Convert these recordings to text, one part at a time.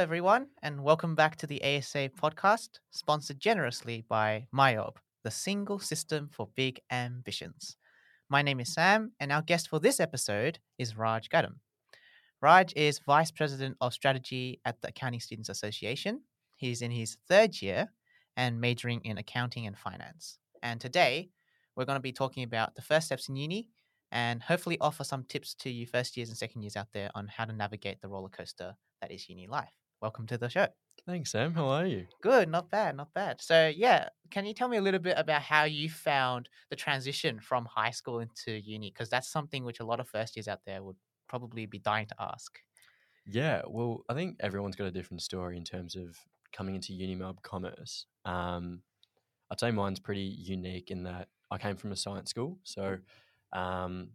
Hello, everyone, and welcome back to the ASA podcast, sponsored generously by MYOB, the single system for big ambitions. My name is Sam, and our guest for this episode is Raj Gadam. Raj is Vice President of Strategy at the Accounting Students Association. He's in his third year and majoring in accounting and finance. And today, we're going to be talking about the first steps in uni and hopefully offer some tips to you first years and second years out there on how to navigate the roller coaster that is uni life. Welcome to the show. Thanks, Sam. How are you? Good, not bad, not bad. So, yeah, can you tell me a little bit about how you found the transition from high school into uni? Because that's something which a lot of first years out there would probably be dying to ask. Yeah, well, I think everyone's got a different story in terms of coming into Unimelb Commerce. Um, I'd say mine's pretty unique in that I came from a science school, so um,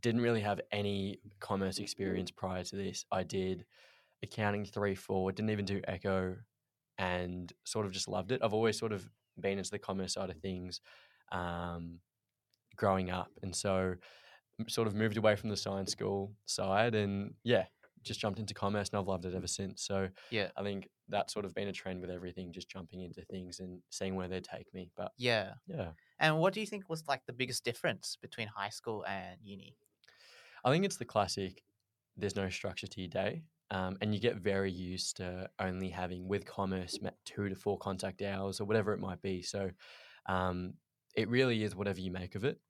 didn't really have any commerce experience prior to this. I did accounting three, four, didn't even do echo, and sort of just loved it. I've always sort of been into the commerce side of things um, growing up, and so sort of moved away from the science school side, and yeah, just jumped into commerce, and I've loved it ever since. So Yeah. I think that's sort of been a trend with everything, just jumping into things and seeing where they take me. But Yeah. yeah. And what do you think was like the biggest difference between high school and uni? I think it's the classic. There's no structure to your day, um, and you get very used to only having with commerce two to four contact hours or whatever it might be. So um, it really is whatever you make of it.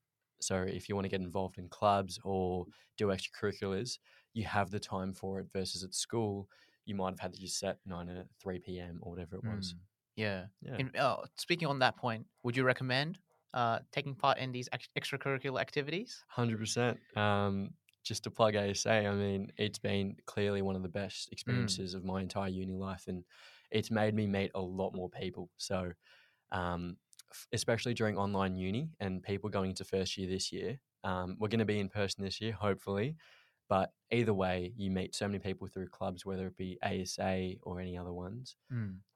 So if you want to get involved in clubs or do extracurriculars, you have the time for it. Versus at school, you might have had to just set nine to three p.m. or whatever it was. Mm, Yeah. Yeah. In, oh, speaking on that point, would you recommend uh, taking part in these ex- extracurricular activities? Hundred percent. Um, just to plug ASA, I mean, it's been clearly one of the best experiences of my entire uni life, and it's made me meet a lot more people. So, um, f- especially during online uni and people going into first year this year, um, we're going to be in person this year, hopefully. But either way, you meet so many people through clubs, whether it be ASA or any other ones.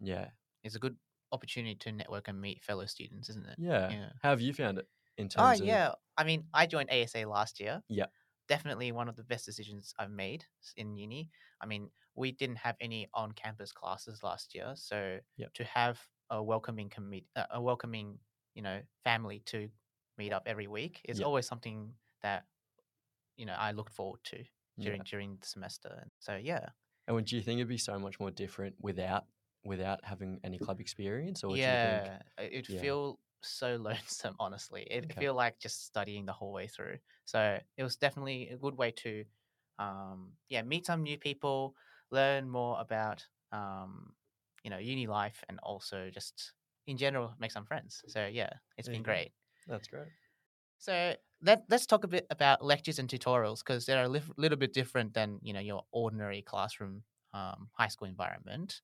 Yeah, It's a good opportunity to network and meet fellow students, isn't it? yeah. Yeah. How have you found it in Oh, terms of? yeah. I mean, I joined ASA last year. Yeah. Definitely one of the best decisions I've made in uni. I mean, we didn't have any on-campus classes last year, so Yep. to have a welcoming commit, uh, a welcoming, you know, family to meet up every week is Yep. always something that you know I looked forward to Yeah. during during the semester. And so yeah, And would you think it'd be so much more different without without having any club experience, or do you think? yeah, it- it'd yeah. feel so lonesome. Honestly, it'd Okay. feel like just studying the whole way through. So it was definitely a good way to, um, yeah, meet some new people, learn more about, um, you know, uni life, and also just in general make some friends. So yeah, it's There been great. That's great. So let, let's talk a bit about lectures and tutorials because they're a lif- little bit different than you know your ordinary classroom um, high school environment.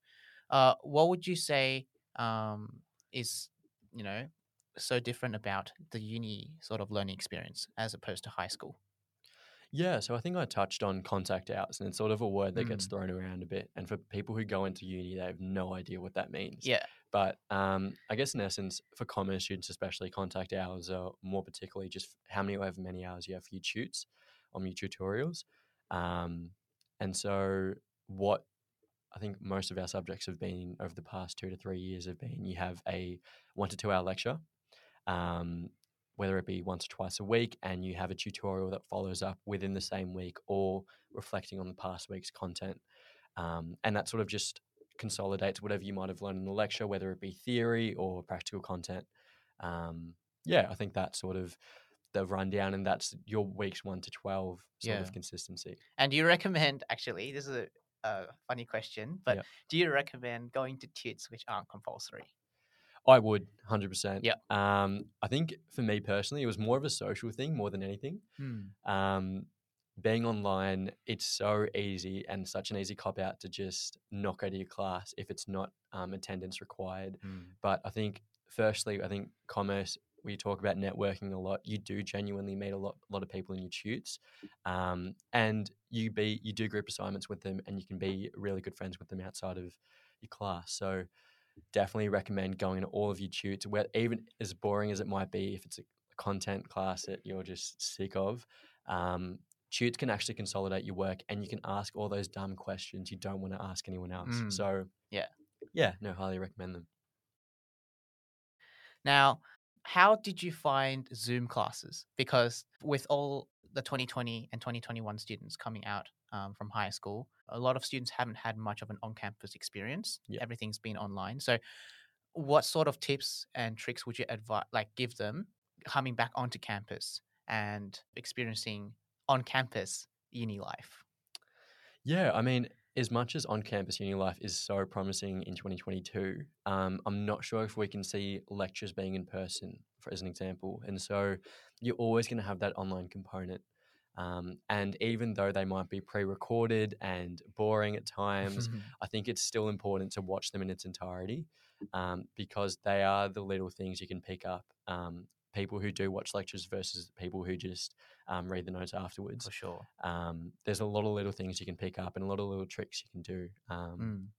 Uh, what would you say um, is you know so different about the uni sort of learning experience as opposed to high school? Yeah, so I think I touched on contact hours, and it's sort of a word that gets Mm. thrown around a bit. And for people who go into uni, they have no idea what that means. Yeah, But um, I guess in essence, for commerce students, especially, contact hours are more particularly just how many however many hours you have for your tutes on your tutorials. Um, and so what I think most of our subjects have been over the past two to three years have been you have a one to two hour lecture, um, whether it be once or twice a week, and you have a tutorial that follows up within the same week or reflecting on the past week's content. Um, and that sort of just consolidates whatever you might have learned in the lecture, whether it be theory or practical content. Um, yeah, I think that's sort of the rundown, and that's your weeks one to 12 sort Yeah. of consistency. and do you recommend actually? This is a, a funny question, but Yep. do you recommend going to tutes which aren't compulsory? I would, 100%. Yeah. Um, I think for me personally, it was more of a social thing more than anything. um, being online, it's so easy and such an easy cop out to just not go to your class if it's not um, attendance required. But I think, firstly, I think commerce, we talk about networking a lot. You do genuinely meet a lot, lot of people in your tutes, um, and you be you do group assignments with them, and you can be really good friends with them outside of your class. So definitely recommend going to all of your tutes, where even as boring as it might be, if it's a content class that you're just sick of. Um, tutes can actually consolidate your work and you can ask all those dumb questions you don't want to ask anyone else. Mm, So yeah. yeah, no, highly recommend them. Now, how did you find Zoom classes? Because with all the 2020 and 2021 students coming out um, from high school, a lot of students haven't had much of an on campus experience. Yeah. Everything's been online. So, what sort of tips and tricks would you advise, like, give them coming back onto campus and experiencing on campus uni life? Yeah, I mean, as much as on campus uni life is so promising in 2022, um, I'm not sure if we can see lectures being in person, for as an example. And so you're always going to have that online component. Um, and even though they might be pre recorded and boring at times, I think it's still important to watch them in its entirety um, because they are the little things you can pick up. Um, people who do watch lectures versus people who just um, read the notes afterwards For sure. um, there's a lot of little things you can pick up and a lot of little tricks you can do. Um, Mm.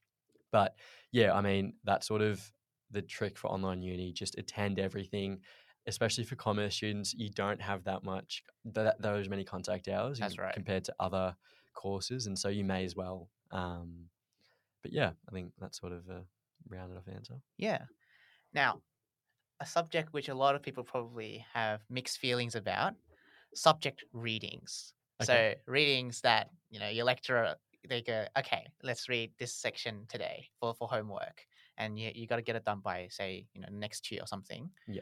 But yeah, I mean, that's sort of the trick for online uni. Just attend everything, especially for commerce students. You don't have that much, th- those many contact hours That's right. compared to other courses. And so you may as well. Um, but yeah, I think that's sort of a rounded off answer. Yeah. Now, a subject which a lot of people probably have mixed feelings about subject readings. Okay. So, readings that, you know, your lecturer, they go, okay, let's read this section today for, for homework. And you, you got to get it done by, say, you know, next year or something. Yeah.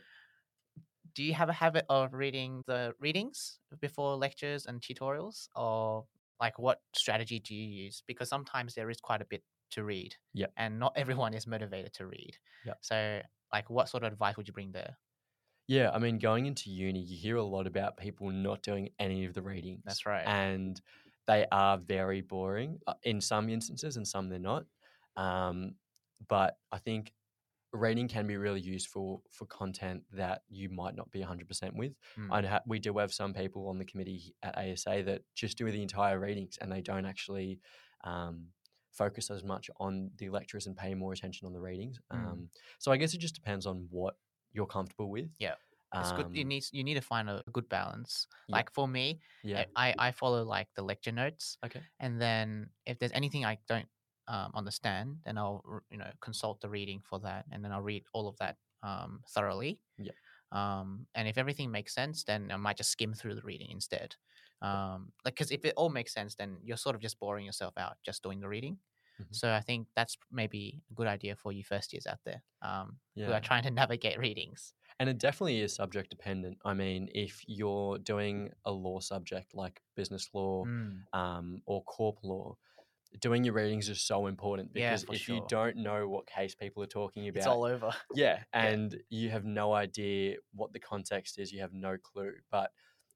Do you have a habit of reading the readings before lectures and tutorials? Or like what strategy do you use? Because sometimes there is quite a bit to read. Yeah. And not everyone is motivated to read. Yeah. So, like, what sort of advice would you bring there? Yeah, I mean, going into uni, you hear a lot about people not doing any of the readings. That's right. And they are very boring uh, in some instances, and some they're not. Um, but I think reading can be really useful for content that you might not be 100% with. Mm. I ha- we do have some people on the committee at ASA that just do the entire readings and they don't actually um, focus as much on the lectures and pay more attention on the readings. Mm. Um, so I guess it just depends on what you're comfortable with. Yeah. It's good. You Um, need you need to find a good balance. Yeah. Like for me, Yeah. I I follow like the lecture notes, Okay. and then if there's anything I don't um, understand, then I'll you know consult the reading for that, and then I'll read all of that um, thoroughly. Yeah. Um, and if everything makes sense, then I might just skim through the reading instead. Um, like because if it all makes sense, then you're sort of just boring yourself out just doing the reading. Mhm. So I think that's maybe a good idea for you first years out there um, who are trying to navigate readings. And it definitely is subject dependent. I mean, if you're doing a law subject like business law Mm, um, or corp law, doing your readings is so important because for if you don't know what case people are talking about, it's all over. yeah, and you have no idea what the context is, you have no clue. But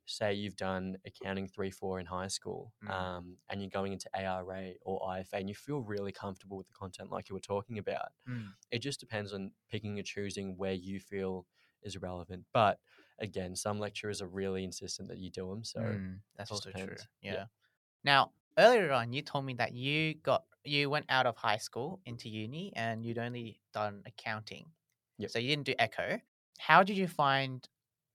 say you've done accounting three, four in high school, Mm. um, and you're going into ARA or IFA, and you feel really comfortable with the content like you were talking about Mm. it just depends on picking and choosing where you feel is relevant. But again, some lecturers are really insistent that you do them. So Mm, that's also true. Yeah. Yeah. Now, earlier on, you told me that you got you went out of high school into uni and you'd only done accounting. Yep. So you didn't do echo. How did you find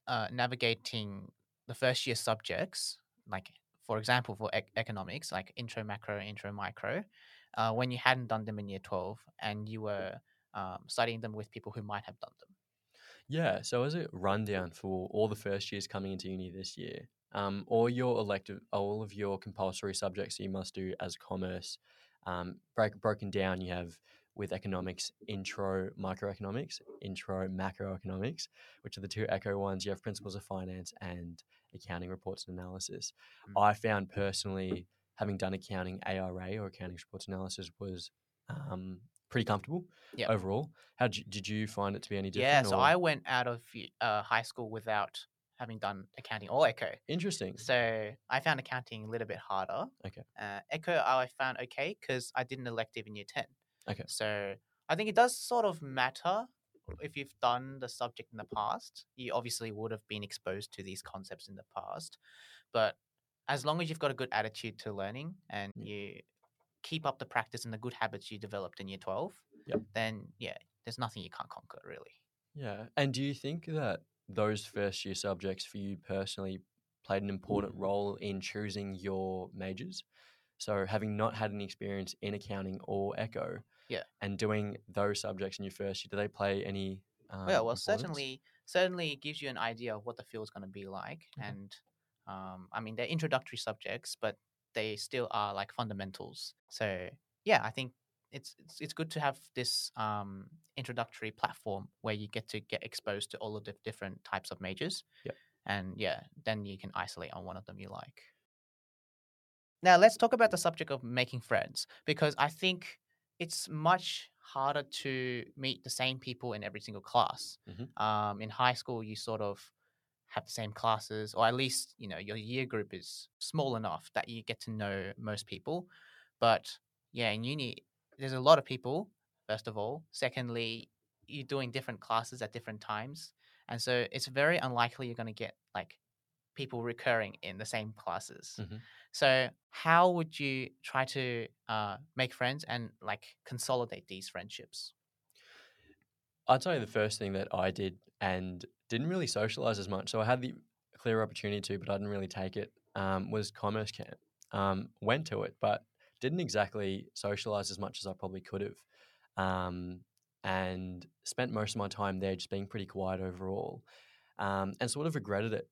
uh, navigating the first year subjects, like for example, for ec- economics, like intro macro, intro micro, uh, when you hadn't done them in year twelve and you were um, studying them with people who might have done them? yeah, so as a rundown for all the first years coming into uni this year, um, all your elective, all of your compulsory subjects you must do as commerce, um, break, broken down. You have with economics, intro microeconomics, intro macroeconomics, which are the two echo ones. You have principles of finance and accounting reports and analysis. Mm. I found personally, having done accounting ARA or accounting reports analysis, was um, pretty comfortable Yep. overall. How did you, did you find it to be any different? Yeah. So or- I went out of uh, high school without having done accounting or echo. interesting. So I found accounting a little bit harder. Okay. Uh, Echo I found okay because I did an elective in year ten. Okay. So I think it does sort of matter if you've done the subject in the past. You obviously would have been exposed to these concepts in the past, but as long as you've got a good attitude to learning and Yeah. you keep up the practice and the good habits you developed in year twelve, Yep. then yeah, there's nothing you can't conquer really. Yeah. And do you think that those first year subjects for you personally played an important role in choosing your majors. So, having not had any experience in accounting or echo, Yeah. and doing those subjects in your first year, do they play any? Um, yeah, well, certainly, certainly gives you an idea of what the field's going to be like, Okay. and um, I mean they're introductory subjects, but they still are like fundamentals. So yeah, I think it's it's, it's good to have this um, introductory platform where you get to get exposed to all of the different types of majors. Yep. and yeah, then you can isolate on one of them you like. Now let's talk about the subject of making friends because I think it's much harder to meet the same people in every single class. Mhm. Um, in high school, you sort of have the same classes, or at least you know your year group is small enough that you get to know most people. But yeah, in uni, there's a lot of people. First of all, secondly, you're doing different classes at different times, and so it's very unlikely you're going to get like people recurring in the same classes. Mhm. So, how would you try to uh, make friends and like consolidate these friendships? I'd say the first thing that I did and didn't really socialize as much. So I had the clear opportunity to, but I didn't really take it. Um, was commerce camp. Um, went to it, but didn't exactly socialize as much as I probably could have. Um, and spent most of my time there just being pretty quiet overall. Um, and sort of regretted it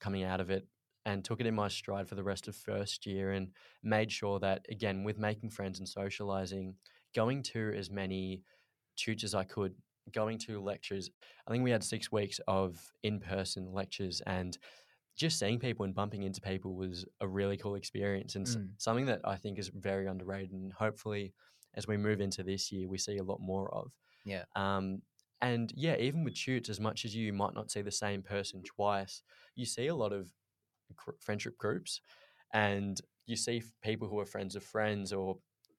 coming out of it and took it in my stride for the rest of first year and made sure that again with making friends and socializing going to as many tutors i could going to lectures i think we had six weeks of in-person lectures and just seeing people and bumping into people was a really cool experience and Mm. something that i think is very underrated and hopefully as we move into this year we see a lot more of Yeah. um, and yeah, even with tutes, as much as you might not see the same person twice, you see a lot of gr- friendship groups, and you see people who are friends of friends or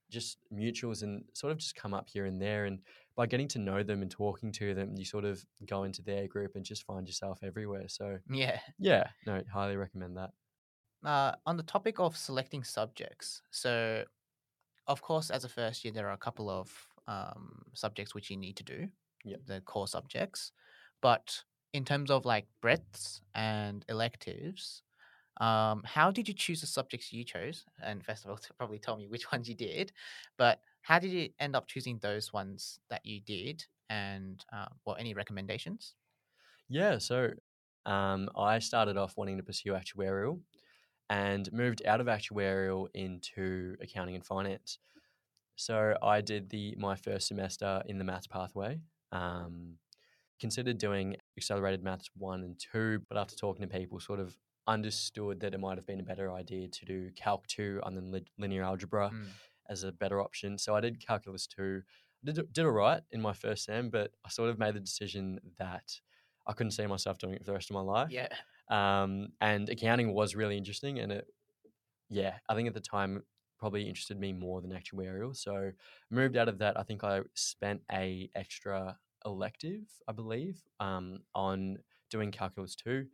just mutuals, and sort of just come up here and there. And by getting to know them and talking to them, you sort of go into their group and just find yourself everywhere. So Yeah. yeah, no, highly recommend that. Uh, on the topic of selecting subjects, so of course, as a first year, there are a couple of um, subjects which you need to do, Yep. the core subjects. But in terms of like breadths and electives, um, how did you choose the subjects you chose? And first of all, to probably tell me which ones you did, but how did you end up choosing those ones that you did? And uh, well, any recommendations? Yeah, so um, I started off wanting to pursue actuarial and moved out of actuarial into accounting and finance. So I did the my first semester in the maths pathway. Um, considered doing accelerated maths one and two, but after talking to people, sort of understood that it might have been a better idea to do calc two and then linear algebra Mm. As a better option. So I did calculus two. Did did all right in my first sem, but I sort of made the decision that I couldn't see myself doing it for the rest of my life. Yeah. Um, and accounting was really interesting, and it, yeah, I think at the time probably interested me more than actuarial. So moved out of that. I think I spent a extra elective, I believe, um, on doing calculus two,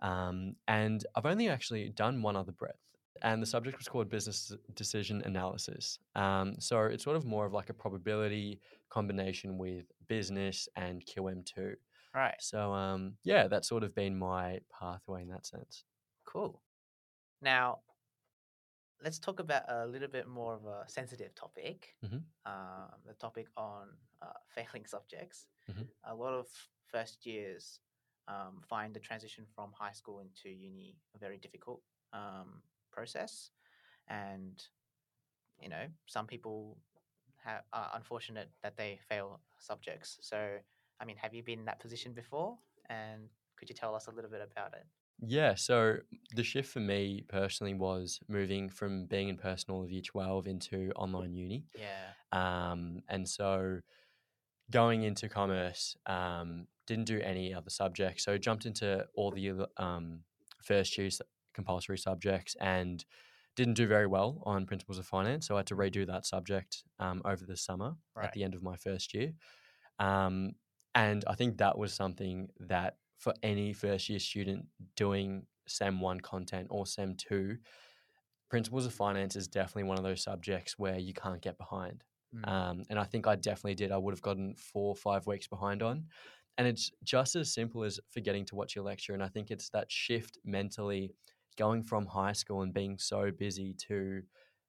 um, and I've only actually done one other breadth. And the subject was called business decision analysis. Um, so it's sort of more of like a probability combination with business and QM2. Right. So um, yeah, that's sort of been my pathway in that sense. Cool. Now, let's talk about a little bit more of a sensitive topic. Mhm. Um, the topic on uh, failing subjects. Mhm. A lot of first years um, find the transition from high school into uni very difficult um, process, and you know some people have are unfortunate that they fail subjects. So, I mean, have you been in that position before? And could you tell us a little bit about it? Yeah, so the shift for me personally was moving from being in person all of year 12 into online uni. Yeah. Um, and so going into commerce, um, didn't do any other subjects. So jumped into all the um, first year s- compulsory subjects and didn't do very well on principles of finance. So I had to redo that subject um, over the summer Right. at the end of my first year. Um, and I think that was something that for any first year student doing SEM 1 content or SEM 2, principles of finance is definitely one of those subjects where you can't get behind. Mm. Um, and I think I definitely did. I would have gotten four or five weeks behind on. and it's just as simple as forgetting to watch your lecture. And I think it's that shift mentally going from high school and being so busy to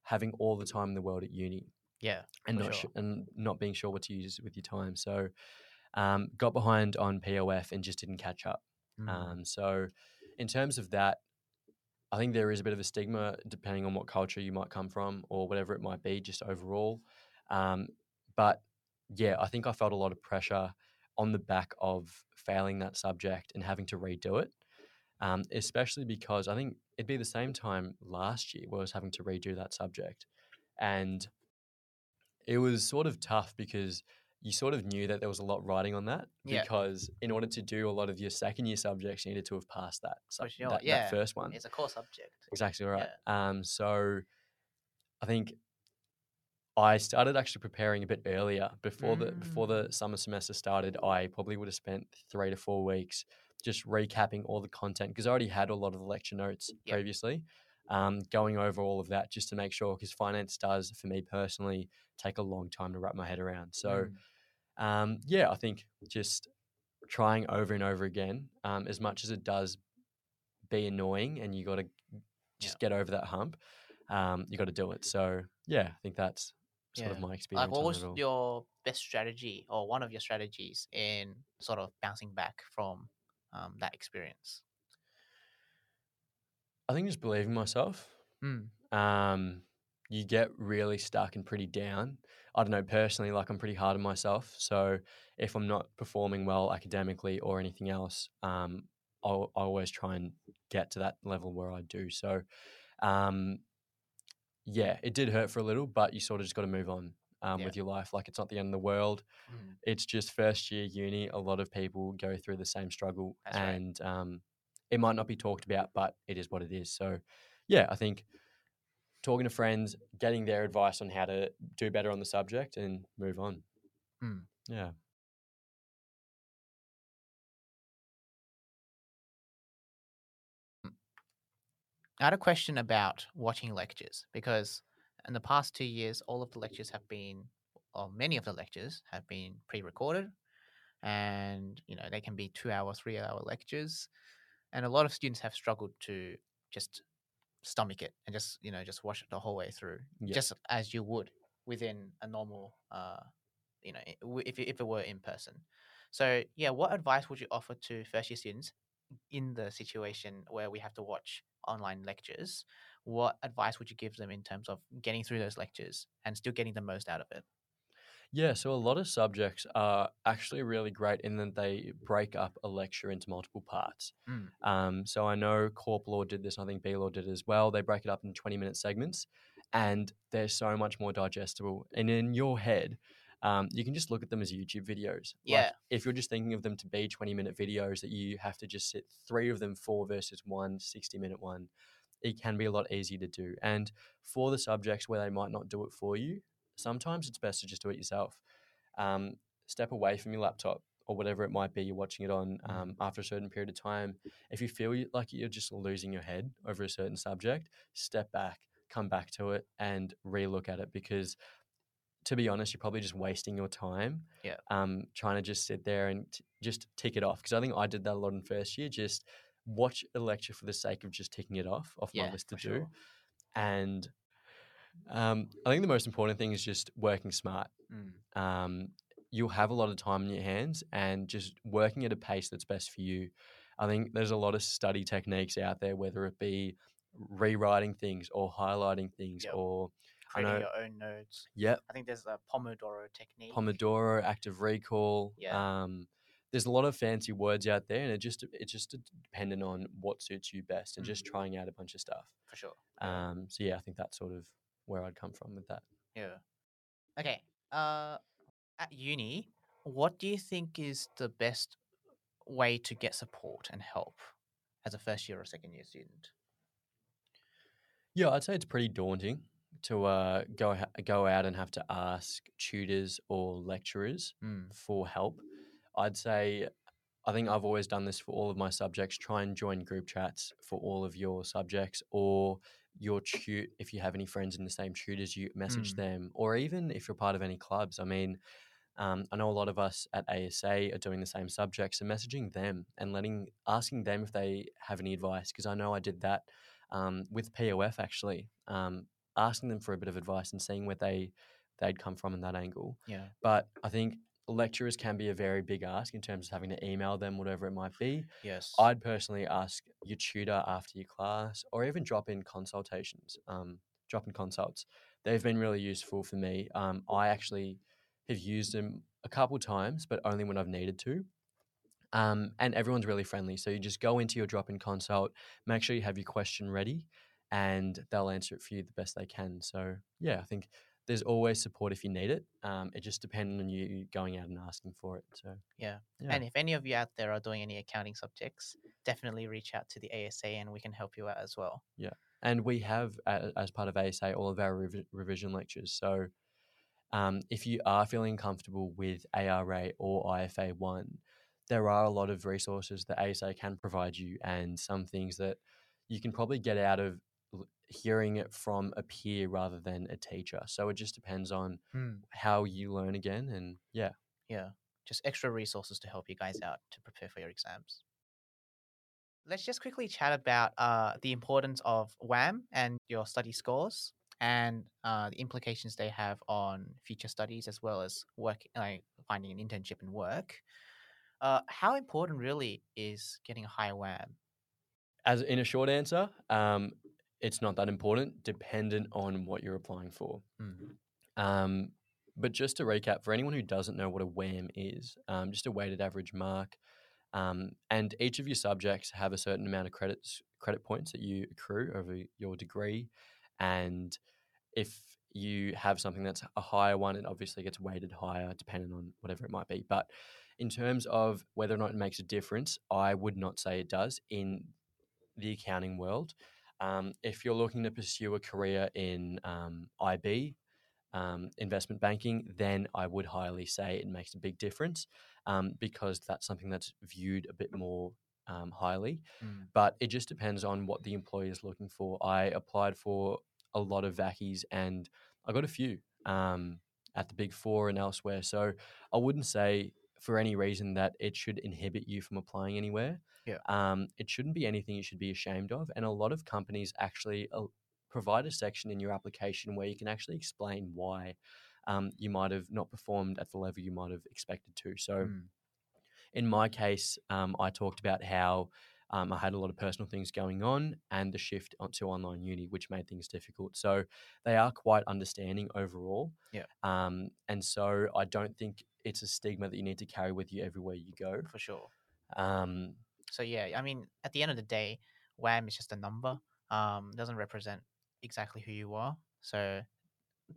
having all the time in the world at uni Yeah. and not sure. su- and not being sure what to use with your time. So um, got behind on POF and just didn't catch up. Mm. Um, so in terms of that, I think there is a bit of a stigma depending on what culture you might come from or whatever it might be, just overall. Um, but yeah, I think I felt a lot of pressure on the back of failing that subject and having to redo it. Um, especially because I think it'd be the same time last year where I was having to redo that subject. And it was sort of tough because you sort of knew that there was a lot riding on that Yeah. because in order to do a lot of your second year subjects, you needed to have passed that, sub- Which, you know that, what, that first one. It's a core subject. Exactly right. Um, so I think I started actually preparing a bit earlier before the before the Mm. summer semester started. I probably would have spent three to four weeks just recapping all the content because I already had a lot of the lecture notes Yep. previously. Um, going over all of that just to make sure because finance does for me personally take a long time to wrap my head around. So Mm. um, yeah, I think just trying over and over again, um, as much as it does be annoying and you got to just get over that hump, um, you got to do it. So yeah, I think that's sort of my experience. like what was your best strategy or one of your strategies in sort of bouncing back from um, that experience? I think just believing myself. Mm. Um, you get really stuck and pretty down. I don't know personally, like I'm pretty hard on myself. So if I'm not performing well academically or anything else, um, I always try and get to that level where I do. So, um, yeah, it did hurt for a little, but you sort of just got to move on um, Yeah. with your life. Like it's not the end of the world. Mm. It's just first year uni. A lot of people go through the same struggle, That's right. and um, it might not be talked about, but it is what it is. So, yeah, I think talking to friends, getting their advice on how to do better on the subject, and move on. Mm. Yeah. I had a question about watching lectures because in the past two years, all of the lectures have been, or many of the lectures have been pre-recorded, and you know they can be two-hour, three-hour lectures, and a lot of students have struggled to just stomach it and just you know just watch it the whole way through, Yeah. just as you would within a normal, uh, you know, if if it were in person. So yeah, what advice would you offer to first-year students in the situation where we have to watch online lectures, what advice would you give them in terms of getting through those lectures and still getting the most out of it? Yeah, so a lot of subjects are actually really great in that they break up a lecture into multiple parts. Mm. Um, so I know Corp Law did this, I think B Law did as well. They break it up in 20 minute segments and they're so much more digestible. And in your head, um, you can just look at them as YouTube videos. Yeah. Like, if you're just thinking of them to be 20 minute videos that you have to just sit three of them four versus one 60 minute one, it can be a lot easier to do. And for the subjects where they might not do it for you, sometimes it's best to just do it yourself. Um, step away from your laptop or whatever it might be you're watching it on Mm. um, after a certain period of time. If you feel like you're just losing your head over a certain subject, step back, come back to it, and relook at it because. To be honest, you're probably just wasting your time. Yeah. Um, trying to just sit there and t- just tick it off because I think I did that a lot in first year. Just watch a lecture for the sake of just ticking it off off my list to do. sure. And um, I think the most important thing is just working smart. Mm. Um, you'll have a lot of time in your hands and just working at a pace that's best for you. I think there's a lot of study techniques out there, whether it be rewriting things or highlighting things Yep. or Creating know- your own notes. yep, I think there's a Pomodoro technique. Pomodoro, active recall. Yeah. Um, there's a lot of fancy words out there, and it just it's just dependent on what suits you best, and just Mhm. trying out a bunch of stuff. for sure. Um, so yeah, I think that's sort of where I'd come from with that. Yeah. Okay. Uh, at uni, what do you think is the best way to get support and help as a first year or second year student? Yeah, I'd say it's pretty daunting to uh, go ha- go out and have to ask tutors or lecturers Mm. for help. I'd say I think I've always done this for all of my subjects. Try and join group chats for all of your subjects, or your tut. If you have any friends in the same tutors, you message Mm. them, or even if you're part of any clubs. I mean, Um, I know a lot of us at ASA are doing the same subjects and messaging them and letting asking them if they have any advice because I know I did that um, with POF actually, um, asking them for a bit of advice and seeing where they they'd come from in that angle. Yeah. But I think lecturers can be a very big ask in terms of having to email them, whatever it might be. Yes. I'd personally ask your tutor after your class or even drop in consultations, um, drop in consults. They've been really useful for me. Um, I actually have used them a couple times, but only when I've needed to. Um, and everyone's really friendly. So you just go into your drop in consult, make sure you have your question ready, and they'll answer it for you the best they can. So, yeah, I think there's always support if you need it. Um, it just depends on you going out and asking for it. So Yeah. yeah, And if any of you out there are doing any accounting subjects, definitely reach out to the ASA and we can help you out as well. Yeah, and we have as part of ASA all of our revi- revision lectures. So um, if you are feeling comfortable with ARA or IFA one, there are a lot of resources that ASA can provide you, and some things that you can probably get out of hearing it from a peer rather than a teacher. So it just depends on how you learn again, and yeah. Yeah. Just extra resources to help you guys out to prepare for your exams. Let's just quickly chat about uh, the importance of WAM and your study scores and uh, the implications they have on future studies as well as work, like finding an internship and work. Uh, how important really is getting a high WAM? As in a short answer, um, it's not that important, dependent on what you're applying for. Um, but just to recap, for anyone who doesn't know what a WAM is, um, just a weighted average mark, um, and each of your subjects have a certain amount of credits credit points that you accrue over your degree, and if you have something that's a higher one, it obviously gets weighted higher depending on whatever it might be. But in terms of whether or not it makes a difference, I would not say it does in the accounting world. Um, if you're looking to pursue a career in um, IB, um, investment banking, then I would highly say it makes a big difference um, because that's something that's viewed a bit more um, highly. Mm. But it just depends on what the employer is looking for. I applied for a lot of vaccies and I got a few um, at the big four and elsewhere. So I wouldn't say for any reason that it should inhibit you from applying anywhere. Yeah. Um, it shouldn't be anything you should be ashamed of. And a lot of companies actually uh, provide a section in your application where you can actually explain why um, you might have not performed at the level you might have expected to. So, Mm. in my case, um, I talked about how um, I had a lot of personal things going on and the shift onto online uni, which made things difficult. So, they are quite understanding overall. Yeah. Um, and so, I don't think it's a stigma that you need to carry with you everywhere you go. For sure. Um, So yeah, I mean, at the end of the day, WAM is just a number. Um, doesn't represent exactly who you are. So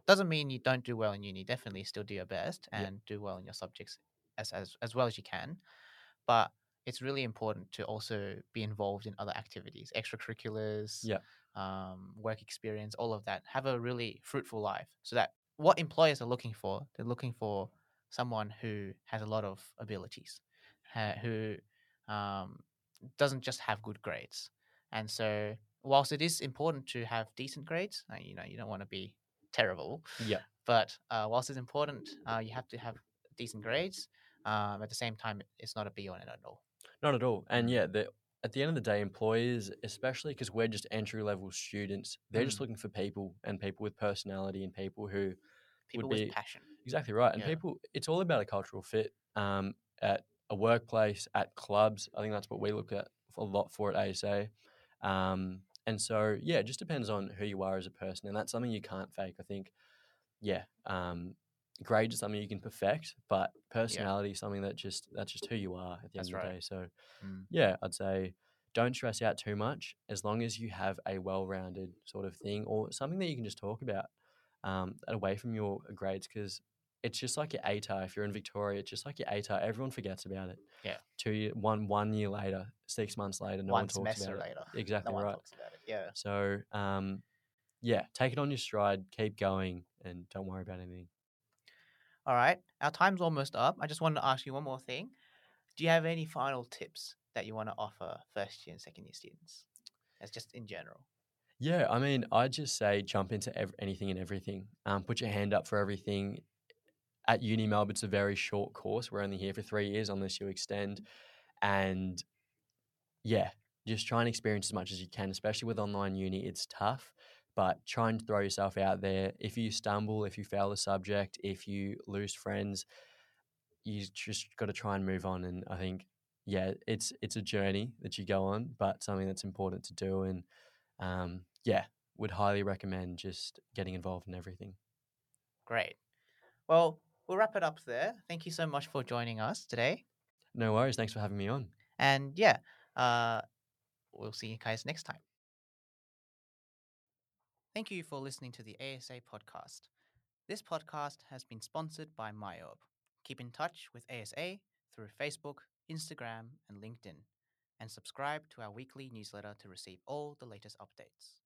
doesn't mean you don't do well in uni. Definitely still do your best Yeah. and do well in your subjects as as as well as you can. But it's really important to also be involved in other activities, extracurriculars, Yeah. um, work experience, all of that. Have a really fruitful life. So that what employers are looking for, they're looking for someone who has a lot of abilities, ha- who um, doesn't just have good grades. And so, whilst it is important to have decent grades, uh, you know, you don't want to be terrible, yeah. but uh, whilst it's important, uh, you have to have decent grades. Um, at the same time, it's not a be on and all. Not at all. And yeah, the, at the end of the day, employers, especially because we're just entry level students, they're just Mm. looking for people and people with personality and people who People be- with passion. exactly right. And Yeah. people, it's all about a cultural fit um, at a workplace, at clubs. I think that's what we look at a lot for at ASA. Um, and so, yeah, it just depends on who you are as a person. And that's something you can't fake. I think, yeah, um, grades is something you can perfect, but personality is something that just, that's just who you are at the That's end of the day. So, Mm. yeah, I'd say don't stress out too much as long as you have a well rounded sort of thing or something that you can just talk about um, away from your grades because it's just like your ATAR. If you're in Victoria, it's just like your ATAR. Everyone forgets about it. Yeah. Two year, one one year later, six months later, no one one talks semester about later. it. Exactly no right. talks about it. Yeah. So, um, yeah, take it on your stride, keep going, and don't worry about anything. All right. Our time's almost up. I just wanted to ask you one more thing. Do you have any final tips that you want to offer first year and second year students? That's just in general. Yeah, I mean, I'd just say jump into ev- anything and everything. Um, put your hand up for everything. At Uni Melb, it's a very short course. We're only here for three years unless you extend. And yeah, just try and experience as much as you can, especially with online uni. It's tough, but try and throw yourself out there. If you stumble, if you fail the subject, if you lose friends, you just got to try and move on. And I think, yeah, it's it's a journey that you go on, but something that's important to do. And um, yeah, would highly recommend just getting involved in everything. Great. Well, we'll wrap it up there. Thank you so much for joining us today. No worries. Thanks for having me on. And yeah, uh, we'll see you guys next time. Thank you for listening to the ASA podcast. This podcast has been sponsored by MYOB. Keep in touch with ASA through Facebook, Instagram, and LinkedIn, and subscribe to our weekly newsletter to receive all the latest updates.